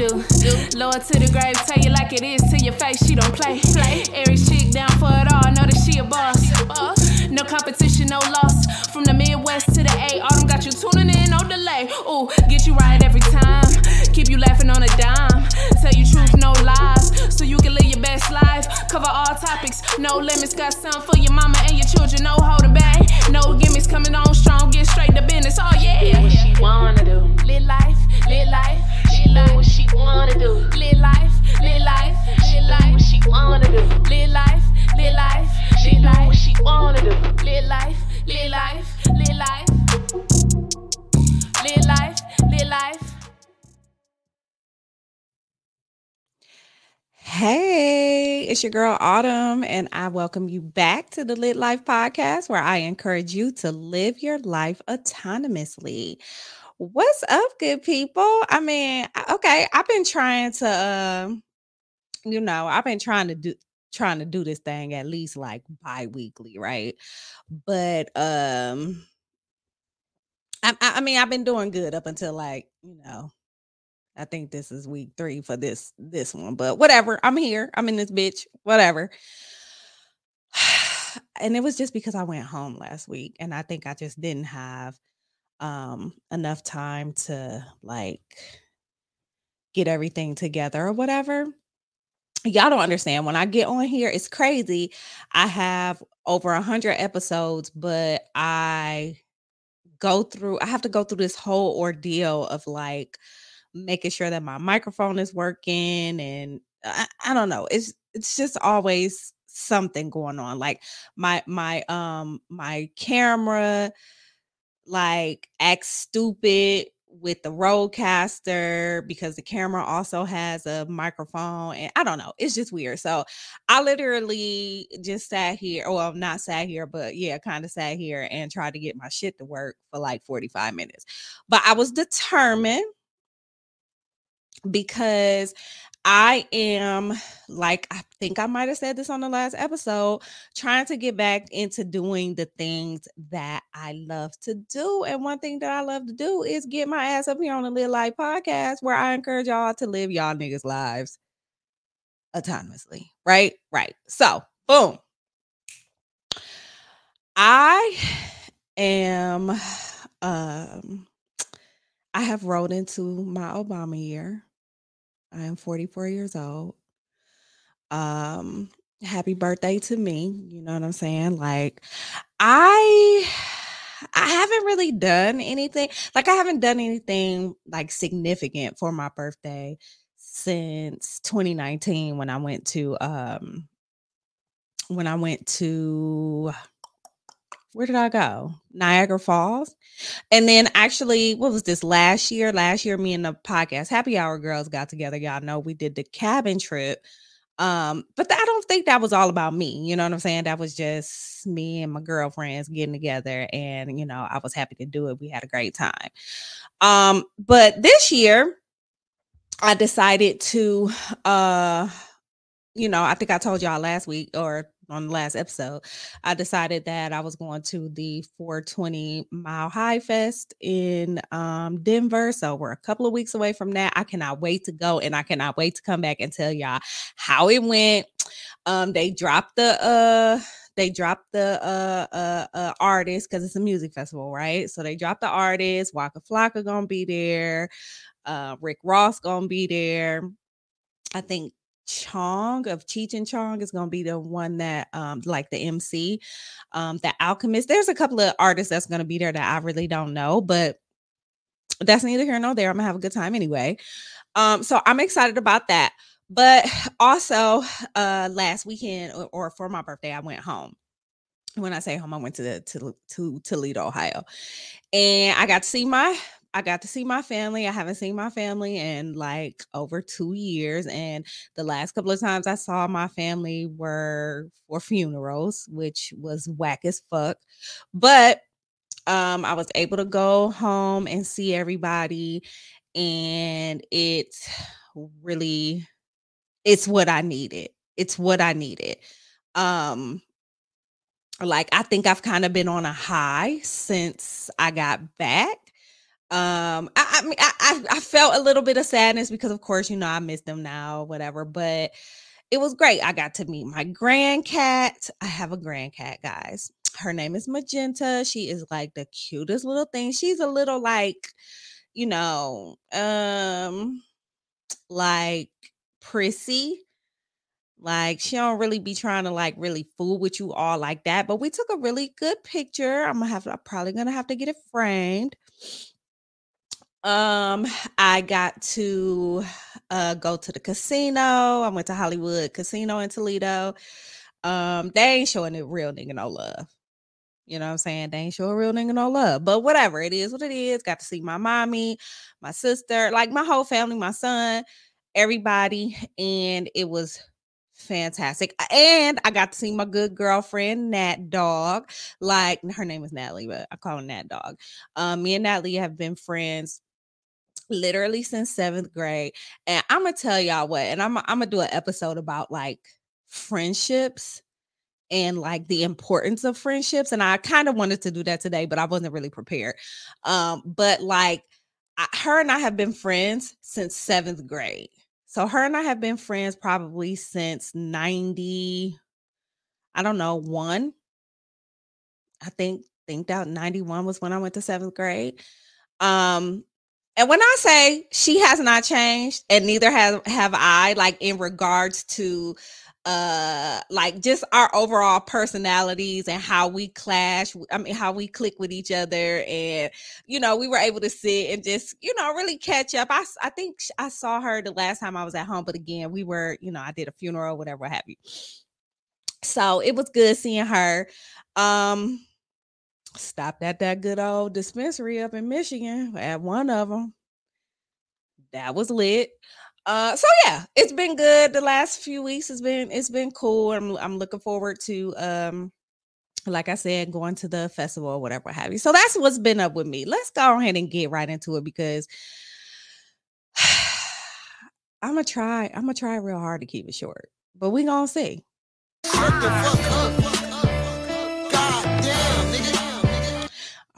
do. Lower to the grave, tell you like it is to your face. She don't play. Play. Every chick down for it all. Know that she a boss. No competition, no loss. From the Midwest to the A, autumn got you tuning in, no delay. Ooh, get you right every time. Keep you laughing on a dime. Tell you truth, no lies. So you can live your best life. Cover all topics, no limits. Got some for your mama and your children, no holding back. No gimmicks coming on strong, get straight to business. Oh yeah. What she wanna do? Live life, live life, She live what she wanna do. Live life, live life, live What she wanna do. live life, live life, She live what she wanna do. live life, live life, live life, Hey, it's your girl Autumn, and I welcome you back to the Lit Life Podcast, where I encourage you to live your life autonomously. What's up, good people? I mean, okay, I've been trying to, um, you know, I've been trying to do trying to do this thing at least like bi-weekly, right? But um, I I mean, I've been doing good up until like, you know, I think this is week three for this this one, but whatever. I'm here. I'm in this bitch. Whatever. and it was just because I went home last week, and I think I just didn't have um enough time to like get everything together or whatever. Y'all don't understand. When I get on here, it's crazy. I have over a hundred episodes, but I go through. I have to go through this whole ordeal of like making sure that my microphone is working and I, I don't know it's it's just always something going on like my my um my camera like acts stupid with the RODECaster because the camera also has a microphone and I don't know it's just weird so I literally just sat here well not sat here but yeah kind of sat here and tried to get my shit to work for like 45 minutes but I was determined because I am like I think I might have said this on the last episode, trying to get back into doing the things that I love to do. And one thing that I love to do is get my ass up here on the Lit Life podcast where I encourage y'all to live y'all niggas lives autonomously. Right? Right. So boom. I am um I have rolled into my Obama year. I am 44 years old. Um, happy birthday to me. You know what I'm saying? Like, I I haven't really done anything. Like, I haven't done anything like significant for my birthday since 2019 when I went to um when I went to where did I go? Niagara Falls. And then actually, what was this last year? Last year, me and the podcast Happy Hour girls got together. Y'all know we did the cabin trip. Um, but th- I don't think that was all about me. You know what I'm saying? That was just me and my girlfriends getting together, and you know, I was happy to do it. We had a great time. Um, but this year, I decided to uh you know, I think I told y'all last week or on the last episode, I decided that I was going to the 420 Mile High Fest in um, Denver. So we're a couple of weeks away from that. I cannot wait to go and I cannot wait to come back and tell y'all how it went. Um, they dropped the uh they dropped the uh uh, uh artist because it's a music festival, right? So they dropped the artist. Waka Flocka gonna be there. Uh, Rick Ross gonna be there. I think Chong of Cheech and Chong is gonna be the one that um like the MC. Um the Alchemist. There's a couple of artists that's gonna be there that I really don't know, but that's neither here nor there. I'm gonna have a good time anyway. Um, so I'm excited about that. But also uh last weekend or, or for my birthday, I went home. When I say home, I went to the to, to Toledo, Ohio. And I got to see my I got to see my family. I haven't seen my family in like over two years. And the last couple of times I saw my family were for funerals, which was whack as fuck. But um, I was able to go home and see everybody. And it's really, it's what I needed. It's what I needed. Um, like I think I've kind of been on a high since I got back Um, I, I mean, I, I felt a little bit of sadness because, of course, you know, I miss them now, whatever. But it was great. I got to meet my grand cat. I have a grand cat, guys. Her name is Magenta. She is like the cutest little thing. She's a little like, you know, um, like prissy. Like she don't really be trying to like really fool with you all like that. But we took a really good picture. I'm gonna have I'm probably gonna have to get it framed. Um, I got to uh go to the casino. I went to Hollywood Casino in Toledo. Um, they ain't showing it real nigga no love. You know what I'm saying? They ain't showing real nigga no love. But whatever, it is what it is. Got to see my mommy, my sister, like my whole family, my son, everybody, and it was fantastic. And I got to see my good girlfriend, Nat Dog. Like her name is Natalie, but I call her Nat Dog. Um, me and Natalie have been friends literally since seventh grade. And I'm gonna tell y'all what, and I'm I'm gonna do an episode about like friendships and like the importance of friendships. And I kind of wanted to do that today, but I wasn't really prepared. Um, but like I, her and I have been friends since seventh grade. So her and I have been friends probably since 90, I don't know, one. I think think that 91 was when I went to seventh grade. Um, and when I say she has not changed, and neither have have I, like in regards to uh like just our overall personalities and how we clash i mean how we click with each other and you know we were able to sit and just you know really catch up. I i think i saw her the last time i was at home but again we were you know i did a funeral whatever have you. So it was good seeing her. Um stopped at that good old dispensary up in michigan at one of them that was lit. Uh so yeah it's been good. The last few weeks has been it's been cool. I'm i'm looking forward to um like i said going to the festival or whatever have you. So that's what's been up with me. Let's go ahead and get right into it because i'm gonna try i'm gonna try real hard to keep it short but we gonna see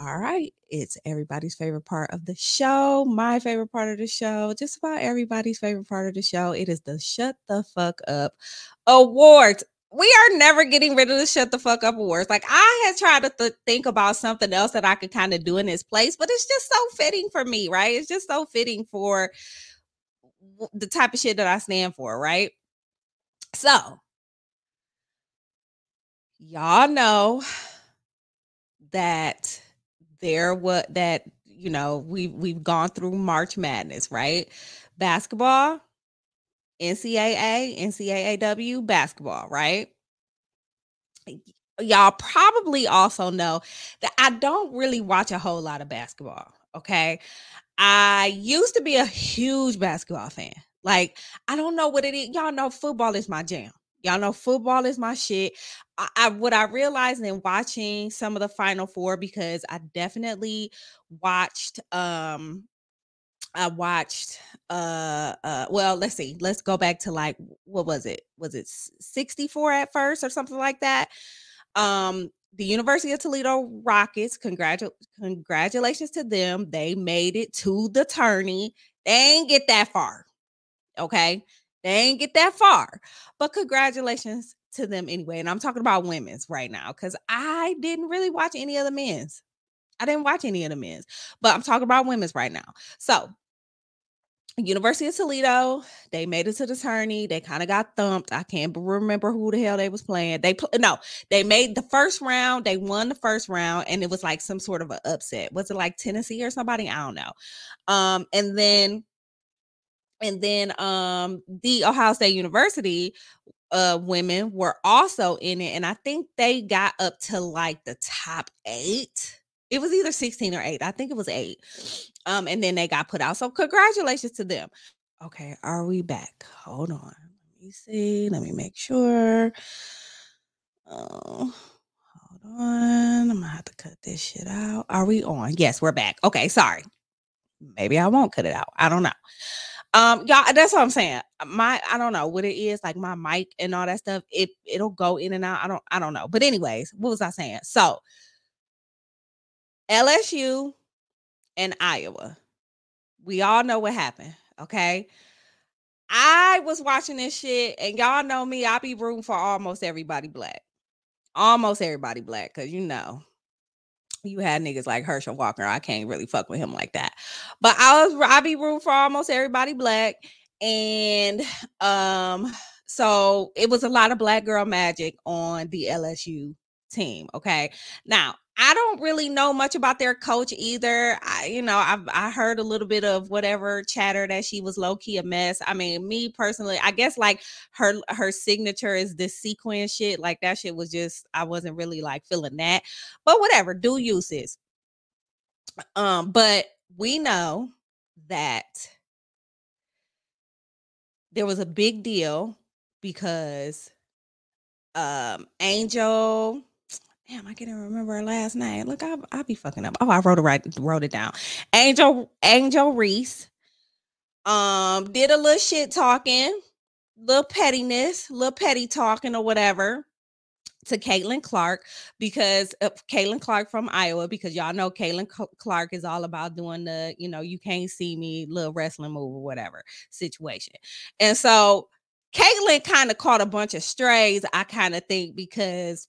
All right. It's everybody's favorite part of the show, my favorite part of the show, just about everybody's favorite part of the show. It is the Shut the Fuck Up Awards. We are never getting rid of the Shut the Fuck Up Awards. Like, I had tried to th- think about something else that I could kind of do in this place, but it's just so fitting for me, right? It's just so fitting for the type of shit that I stand for, right? So, y'all know that there what that you know we we've gone through March Madness, right? Basketball, NCAA, NCAAW basketball, right? Y'all probably also know that I don't really watch a whole lot of basketball, okay? I used to be a huge basketball fan. Like, I don't know what it is. Y'all know football is my jam. Y'all know football is my shit. I, I what I realized in watching some of the final four because I definitely watched um I watched uh uh well let's see let's go back to like what was it? Was it 64 at first or something like that? Um the University of Toledo Rockets congratu- congratulations to them they made it to the tourney. They ain't get that far okay they ain't get that far but congratulations to them anyway. And I'm talking about women's right now because I didn't really watch any of the men's. I didn't watch any of the men's, but I'm talking about women's right now. So, University of Toledo, they made it to the tourney. They kind of got thumped. I can't remember who the hell they was playing. They pl- no, they made the first round. They won the first round, and it was like some sort of an upset. Was it like Tennessee or somebody? I don't know. Um, and then and then um the Ohio State University uh women were also in it and I think they got up to like the top 8. It was either 16 or 8. I think it was 8. Um and then they got put out. So congratulations to them. Okay, are we back? Hold on. Let me see. Let me make sure. Oh, hold on. I'm gonna have to cut this shit out. Are we on? Yes, we're back. Okay, sorry. Maybe I won't cut it out. I don't know. Um, y'all, that's what I'm saying. My, I don't know what it is, like my mic and all that stuff. It it'll go in and out. I don't, I don't know. But anyways, what was I saying? So LSU and Iowa. We all know what happened, okay? I was watching this shit, and y'all know me, I be rooting for almost everybody black. Almost everybody black, because you know, you had niggas like Herschel Walker. I can't really fuck with him like that. But I was I be for almost everybody black. And um, so it was a lot of black girl magic on the LSU team. Okay. Now I don't really know much about their coach either. I, you know, I've I heard a little bit of whatever chatter that she was low key a mess. I mean, me personally, I guess like her her signature is this sequin shit. Like that shit was just I wasn't really like feeling that. But whatever, do uses. Um, but we know that there was a big deal because um Angel Damn, I can't remember her last name. Look, I I be fucking up. Oh, I wrote it right, wrote it down. Angel Angel Reese um did a little shit talking, little pettiness, little petty talking or whatever to Caitlin Clark because of Caitlin Clark from Iowa, because y'all know Caitlin Clark is all about doing the, you know, you can't see me little wrestling move or whatever situation. And so Caitlin kind of caught a bunch of strays, I kind of think, because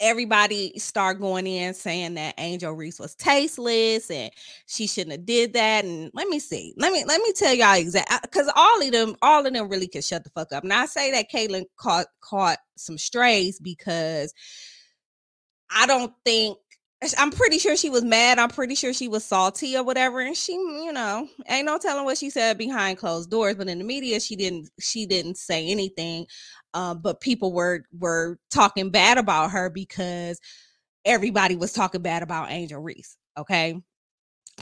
everybody start going in saying that Angel Reese was tasteless and she shouldn't have did that. And let me see. Let me let me tell y'all exactly because all of them, all of them really could shut the fuck up. Now I say that Caitlin caught caught some strays because I don't think I'm pretty sure she was mad. I'm pretty sure she was salty or whatever. And she, you know, ain't no telling what she said behind closed doors. But in the media, she didn't she didn't say anything. Um, but people were were talking bad about her because everybody was talking bad about Angel Reese. Okay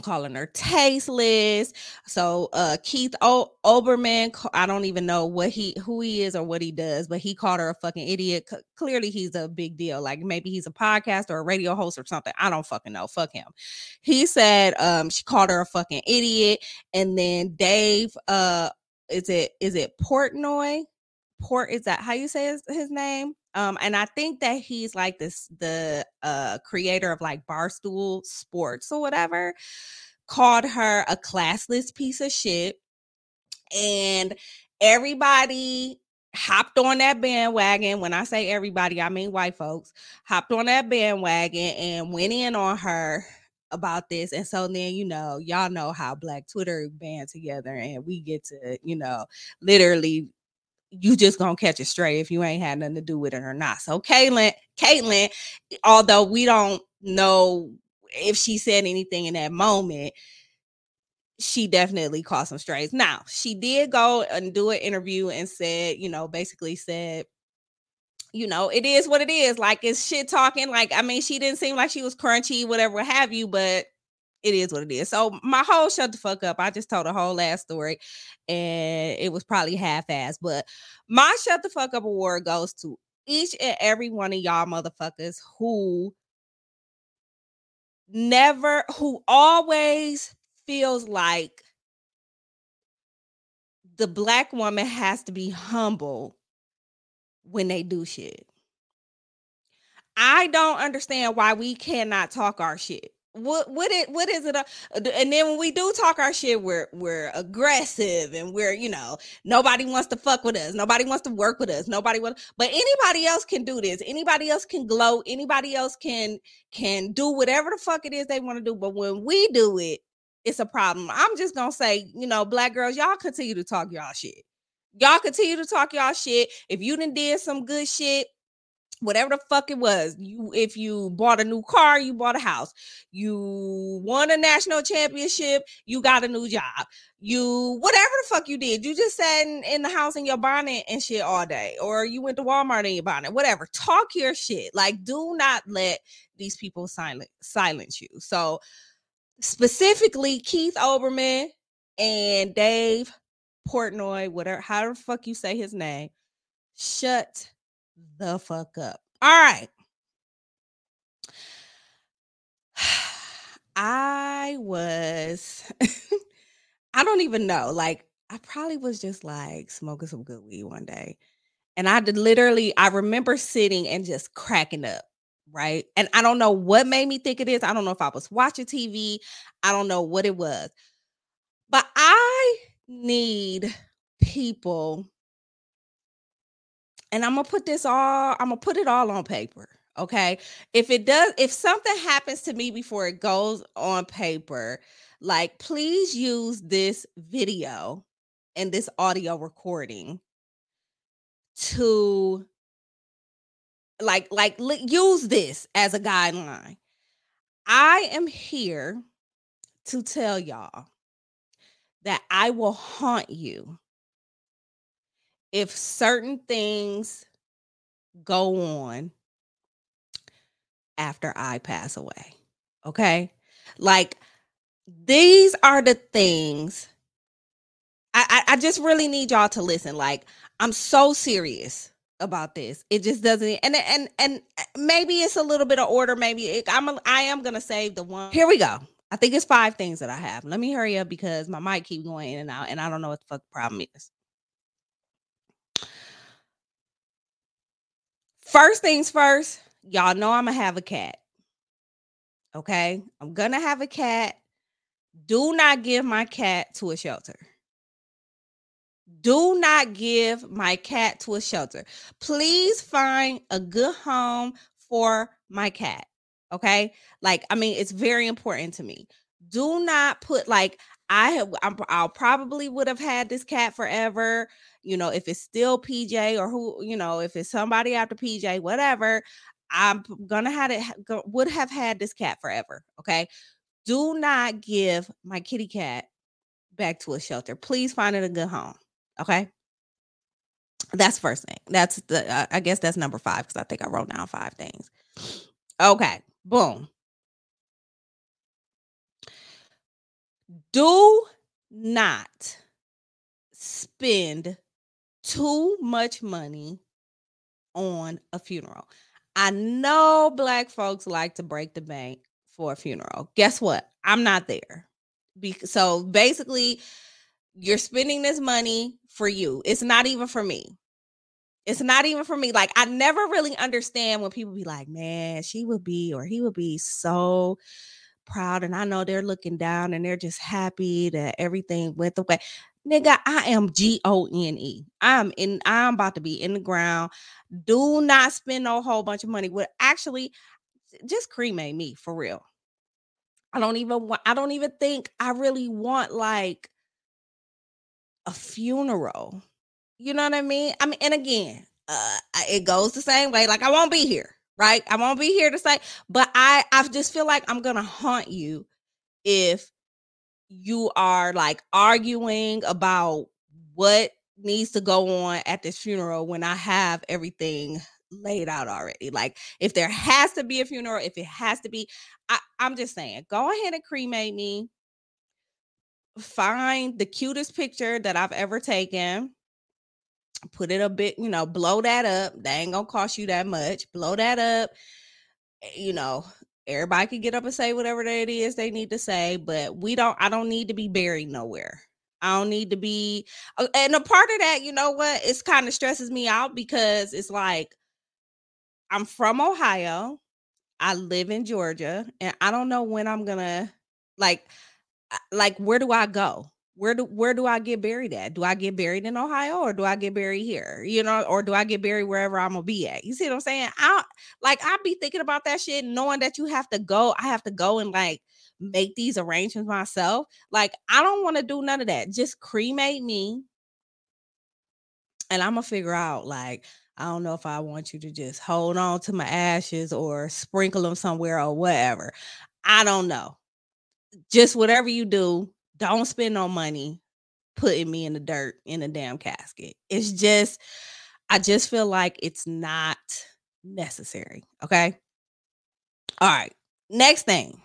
calling her tasteless. So uh Keith o- Olbermann, I don't even know what he who he is or what he does, but he called her a fucking idiot. C- clearly he's a big deal. Like maybe he's a podcast or a radio host or something. I don't fucking know. Fuck him. He said um she called her a fucking idiot and then Dave uh is it is it Portnoy? Port is that how you say his, his name? Um, and I think that he's like this the uh creator of like Barstool Sports or whatever, called her a classless piece of shit. And everybody hopped on that bandwagon. When I say everybody, I mean white folks, hopped on that bandwagon and went in on her about this. And so then, you know, y'all know how Black Twitter band together and we get to, you know, literally you just gonna catch it straight if you ain't had nothing to do with it or not. So Caitlin, Caitlin, although we don't know if she said anything in that moment, she definitely caught some strays. Now she did go and do an interview and said, you know, basically said, you know, it is what it is. Like it's shit talking. Like, I mean, she didn't seem like she was crunchy, whatever, what have you, but it is what it is. So my whole shut the fuck up. I just told a whole last story and it was probably half-assed. But my shut the fuck up award goes to each and every one of y'all motherfuckers who never who always feels like the black woman has to be humble when they do shit. I don't understand why we cannot talk our shit what what it what is it uh, and then when we do talk our shit we're we're aggressive and we're you know nobody wants to fuck with us nobody wants to work with us nobody wants but anybody else can do this anybody else can glow anybody else can can do whatever the fuck it is they want to do but when we do it it's a problem. I'm just gonna say you know black girls y'all continue to talk y'all shit. Y'all continue to talk y'all shit. If you done did some good shit whatever the fuck it was you if you bought a new car you bought a house you won a national championship you got a new job you whatever the fuck you did you just sat in, in the house in your bonnet and shit all day or you went to walmart in your bonnet whatever talk your shit like do not let these people silent silence you. So specifically keith olbermann and dave portnoy whatever however the fuck you say his name shut the fuck up. All right. I was, I don't even know. Like, I probably was just like smoking some good weed one day. And I did literally, I remember sitting and just cracking up right? And I don't know what made me think it is. I don't know if I was watching TV. I don't know what it was. But I need people and I'm gonna put this all, I'm gonna put it all on paper. Okay. If it does, if something happens to me before it goes on paper, like please use this video and this audio recording to like like li- use this as a guideline. I am here to tell y'all that I will haunt you if certain things go on after I pass away. Okay? Like these are the things I, I, I just really need y'all to listen. Like I'm so serious about this. It just doesn't and and and uh, maybe it's a little bit of order. Maybe it, I'm a, I am gonna save the one. Here we go. I think it's five things that I have. Let me hurry up because my mic keep going in and out, and I don't know what the fuck the problem is. First things first, y'all know I'm gonna have a cat. Okay, I'm gonna have a cat. Do not give my cat to a shelter. Do not give my cat to a shelter. Please find a good home for my cat. Okay. Like, I mean, it's very important to me. Do not put like I I'm, I'll probably would have had this cat forever. You know, if it's still PJ or who, you know, if it's somebody after PJ, whatever, I'm gonna have it would have had this cat forever. Okay. Do not give my kitty cat back to a shelter. Please find it a good home. Okay. That's first thing. That's the uh, I guess that's number five because I think I wrote down five things. Okay. Boom. Do not spend too much money on a funeral. I know black folks like to break the bank for a funeral. Guess what? I'm not there. Be- so basically, you're spending this money for you. It's not even for me. It's not even for me. Like I never really understand when people be like, "Man, she would be or he would be so proud." And I know they're looking down and they're just happy that everything went the way. Nigga, I am G O N E. I'm in. I'm about to be in the ground. Do not spend no whole bunch of money. Would actually just cremate me for real. I don't even want. I don't even think I really want like a funeral. You know what I mean? I mean, and again, uh, it goes the same way. Like I won't be here, right? I won't be here to say, but I, I just feel like I'm gonna haunt you if you are like arguing about what needs to go on at this funeral when I have everything laid out already. Like if there has to be a funeral, if it has to be, I, I'm just saying, go ahead and cremate me. Find the cutest picture that I've ever taken put it a bit, you know, blow that up. That ain't gonna cost you that much. Blow that up. Eh, you know, everybody can get up and say whatever it is they need to say, but we don't, I don't need to be buried nowhere. I don't need to be, uh, and a part of that, you know what, it's kind of stresses me out because it's like I'm from Ohio, I live in Georgia, and I don't know when I'm gonna like, like, where do I go? Where do where do I get buried at? Do I get buried in Ohio or do I get buried here? You know, or do I get buried wherever I'm gonna be at? You see what I'm saying? I like I'd be thinking about that shit, knowing that you have to go. I have to go and like make these arrangements myself. Like I don't want to do none of that. Just cremate me, and I'm gonna figure out like. I don't know if I want you to just hold on to my ashes or sprinkle them somewhere or whatever. I don't know. Just whatever you do, don't spend no money putting me in the dirt in a damn casket. It's just, I just feel like it's not necessary. Okay. All right. Next thing.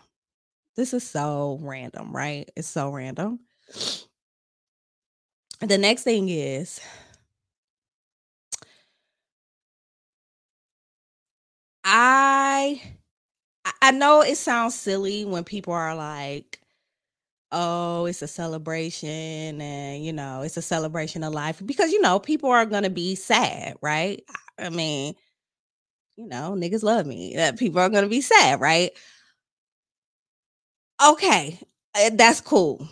This is so random, right? It's so random. The next thing is I I know it sounds silly when people are like oh, it's a celebration and, you know, it's a celebration of life because, you know, people are going to be sad, right? I mean, you know, niggas love me. That people are gonna be sad, right? Okay, uh, that's cool.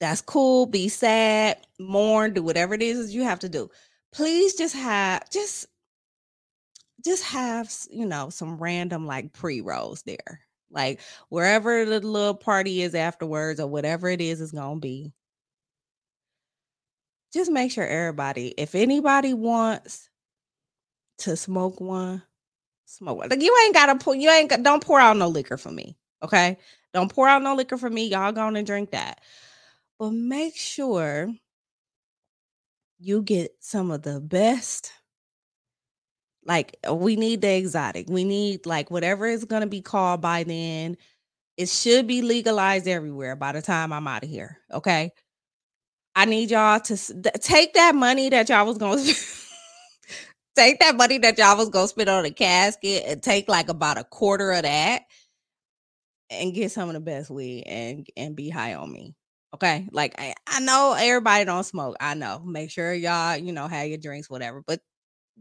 That's cool. Be sad, mourn, do whatever it is you have to do. Please just have just just have you know some random like pre-rolls there. Like wherever the little party is afterwards or whatever it is is gonna be. Just make sure everybody, if anybody wants to smoke one, smoke one. Like you ain't gotta pour, you ain't don't pour out no liquor for me. Okay. Don't pour out no liquor for me. Y'all going to drink that. But make sure you get some of the best. Like uh, we need the exotic. We need like whatever is gonna be called by then. It should be legalized everywhere by the time I'm out of here. Okay. I need y'all to th- take that money that y'all was gonna take that money that y'all was gonna spend on a casket and take like about a quarter of that and get some of the best weed and and be high on me. Okay. Like I, I know everybody don't smoke. I know. Make sure y'all, you know, have your drinks, whatever. But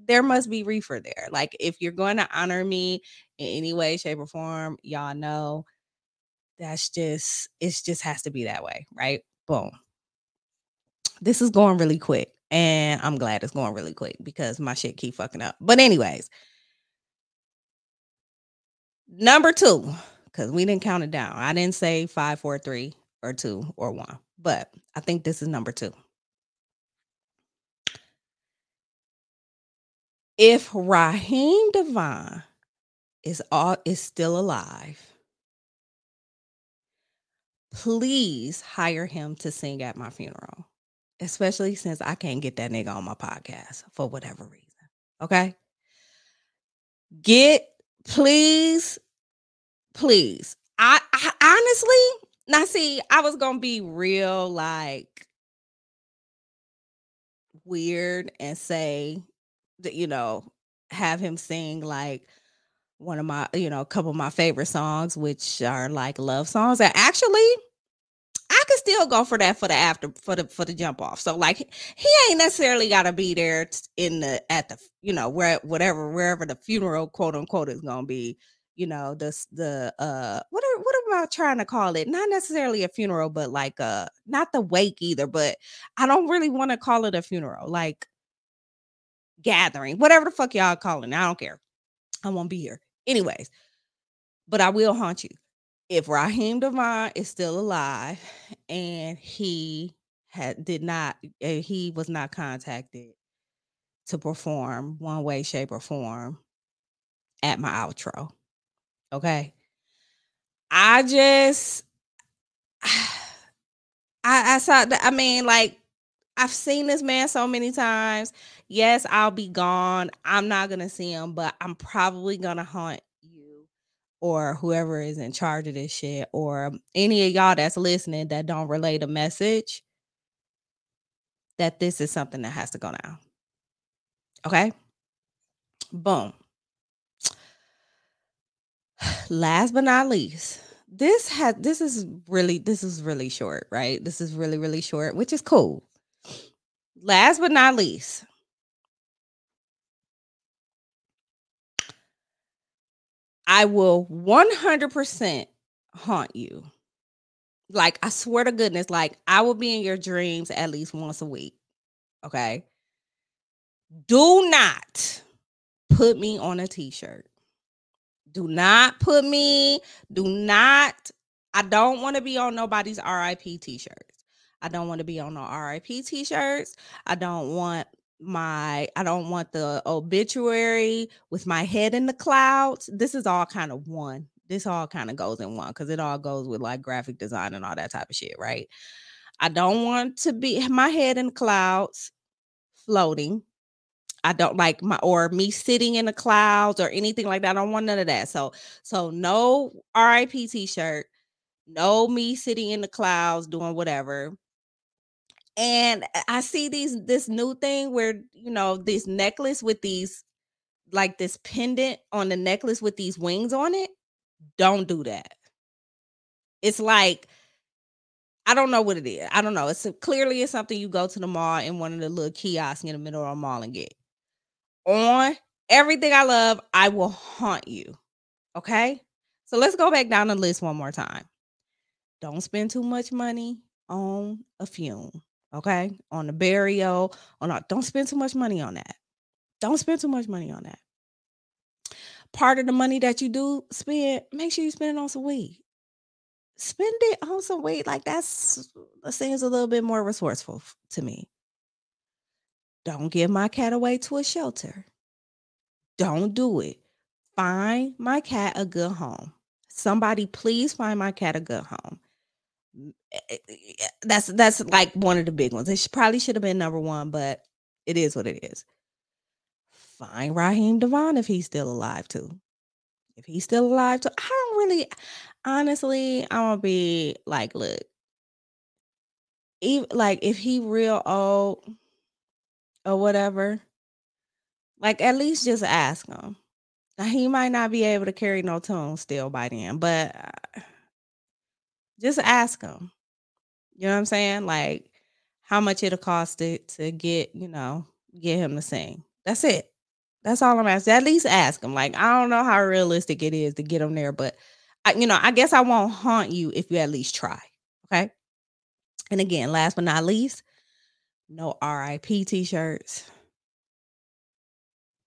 there must be reefer there. Like if you're going to honor me in any way, shape, or form, y'all know that's just it's just has to be that way, right? Boom. This is going really quick. And I'm glad it's going really quick because my shit keep fucking up. But anyways, number two, because we didn't count it down. I didn't say five, four, three, or two, or one. But I think this is number two. If Raheem DeVaughn is all is still alive, please hire him to sing at my funeral. Especially since I can't get that nigga on my podcast for whatever reason. Okay. Get please, please. I, I honestly now see, I was gonna be real like weird and say you know, have him sing like one of my, you know, a couple of my favorite songs, which are like love songs. And actually, I could still go for that for the after for the for the jump off. So like he ain't necessarily got to be there in the at the you know where whatever wherever the funeral quote unquote is gonna be. You know the the uh what are what am I trying to call it? Not necessarily a funeral, but like uh not the wake either. But I don't really want to call it a funeral. Like gathering, whatever the fuck y'all calling. I don't care. I won't be here anyways. But I will haunt you if Raheem DeVaughn is still alive and he had did not uh, he was not contacted to perform one way shape or form at my outro okay i just i i saw that i mean like i've seen this man so many times yes i'll be gone i'm not gonna see him but i'm probably gonna haunt you or whoever is in charge of this shit or any of y'all that's listening that don't relay the message that this is something that has to go down. Okay? Boom. Last but not least, this had this is really this is really short, right? This is really really short, which is cool. Last but not least, I will 100% haunt you. Like I swear to goodness, like I will be in your dreams at least once a week. Okay? Do not put me on a t-shirt. Do not put me, do not, I don't want to be on nobody's RIP t-shirts. I don't want to be on no RIP t-shirts. I don't want my, I don't want the obituary with my head in the clouds. This is all kind of one. This all kind of goes in one because it all goes with like graphic design and all that type of shit, right? I don't want to be my head in the clouds floating. I don't like my or me sitting in the clouds or anything like that. I don't want none of that. So so no RIP t-shirt, no me sitting in the clouds doing whatever. And I- I see these this new thing where you know this necklace with these like this pendant on the necklace with these wings on it. Don't do that. It's like I don't know what it is. I don't know. It's clearly it's something you go to the mall in one of the little kiosks in the middle of a mall and get. On everything I love, I will haunt you. Okay? So let's go back down the list one more time. Don't spend too much money on a fume. Okay? On the burial, on a, don't spend too much money on that. Don't spend too much money on that. Part of the money that you do spend, make sure you spend it on some weed. Spend it on some weed. Like that's that seems a little bit more resourceful to me. Don't give my cat away to a shelter. Don't do it. Find my cat a good home. Somebody please find my cat a good home. Eh, eh, eh, That's that's like one of the big ones. It should, probably should have been number one, but it is what it is. Find Raheem DeVaughn if he's still alive too. If he's still alive too, I don't really, honestly, I'm gonna be like, look, even like if he real old or whatever, like at least just ask him. Now, he might not be able to carry no tune still by then, but uh, just ask him. You know what I'm saying? Like how much it'll cost it to get, you know, get him to sing. That's it. That's all I'm asking. At least ask him. Like I don't know how realistic it is to get him there, but I, you know, I guess I won't haunt you if you at least try. Okay. And again, last but not least, no RIP t-shirts.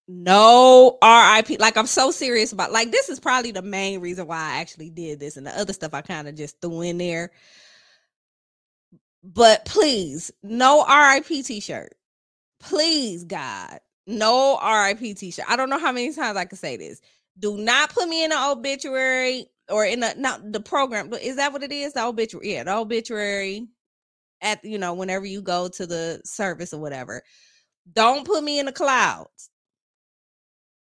No RIP. Like I'm so serious about like this is probably the main reason why I actually did this and the other stuff I kind of just threw in there. But please, no RIP t-shirt. Please, God, no RIP t-shirt. I don't know how many times I can say this. Do not put me in an obituary or in a not the program. But is that what it is? The obituary. Yeah, the obituary at you know, whenever you go to the service or whatever. Don't put me in the clouds.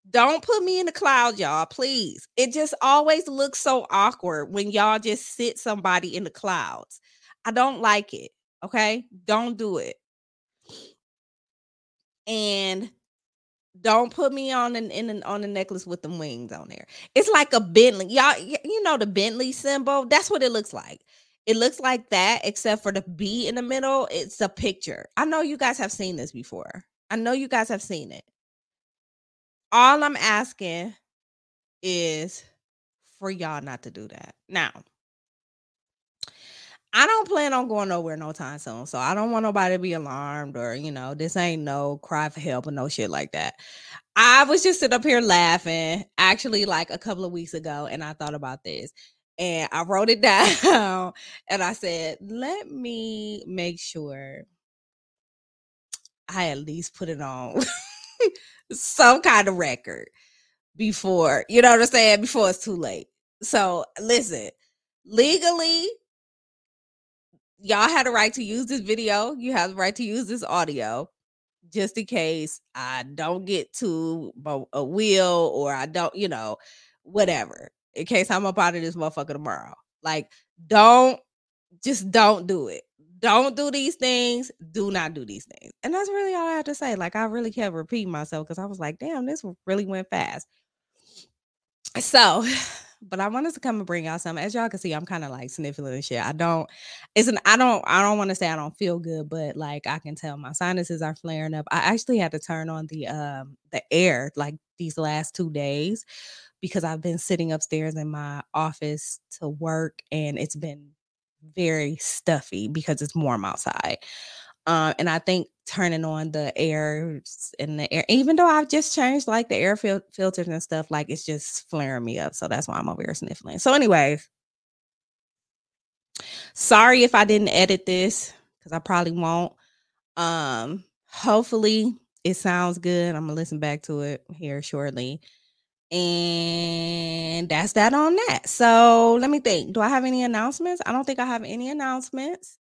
Don't put me in the clouds, y'all, please. It just always looks so awkward when y'all just sit somebody in the clouds. I don't like it. Okay? Don't do it. And don't put me on an an, on the necklace with the wings on there. It's like a Bentley. Y'all, you know the Bentley symbol. That's what it looks like. It looks like that, except for the B in the middle. It's a picture. I know you guys have seen this before. I know you guys have seen it. All I'm asking is for y'all not to do that. Now, I don't plan on going nowhere no time soon. So I don't want nobody to be alarmed or, you know, this ain't no cry for help or no shit like that. I was just sitting up here laughing actually like a couple of weeks ago and I thought about this and I wrote it down and I said, let me make sure I at least put it on some kind of record before, you know what I'm saying? Before it's too late. So listen, legally, y'all had a right to use this video. You have the right to use this audio just in case I don't get to a wheel or I don't, you know, whatever. In case I'm up out of this motherfucker tomorrow. Like, don't just don't do it. Don't do these things. Do not do these things. And that's really all I have to say. Like, I really kept repeating myself because I was like, damn, this really went fast. So, but I wanted to come and bring y'all some. As y'all can see, I'm kind of like sniffling and shit. I don't, it's an, I don't, I don't want to say I don't feel good, but like I can tell my sinuses are flaring up. I actually had to turn on the um the air like these last two days because I've been sitting upstairs in my office to work and it's been very stuffy because it's warm outside. Um, and I think turning on the air in the air, even though I've just changed like the air fil- filters and stuff, like it's just flaring me up. So that's why I'm over here sniffling. So, anyways, sorry if I didn't edit this because I probably won't. Um, hopefully it sounds good. I'm gonna listen back to it here shortly. And that's that on that. So let me think. Do I have any announcements? I don't think I have any announcements.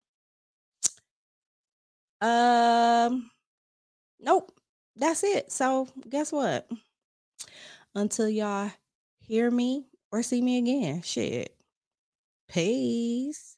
Um, nope. That's it. So guess what? Until y'all hear me or see me again, shit. Peace.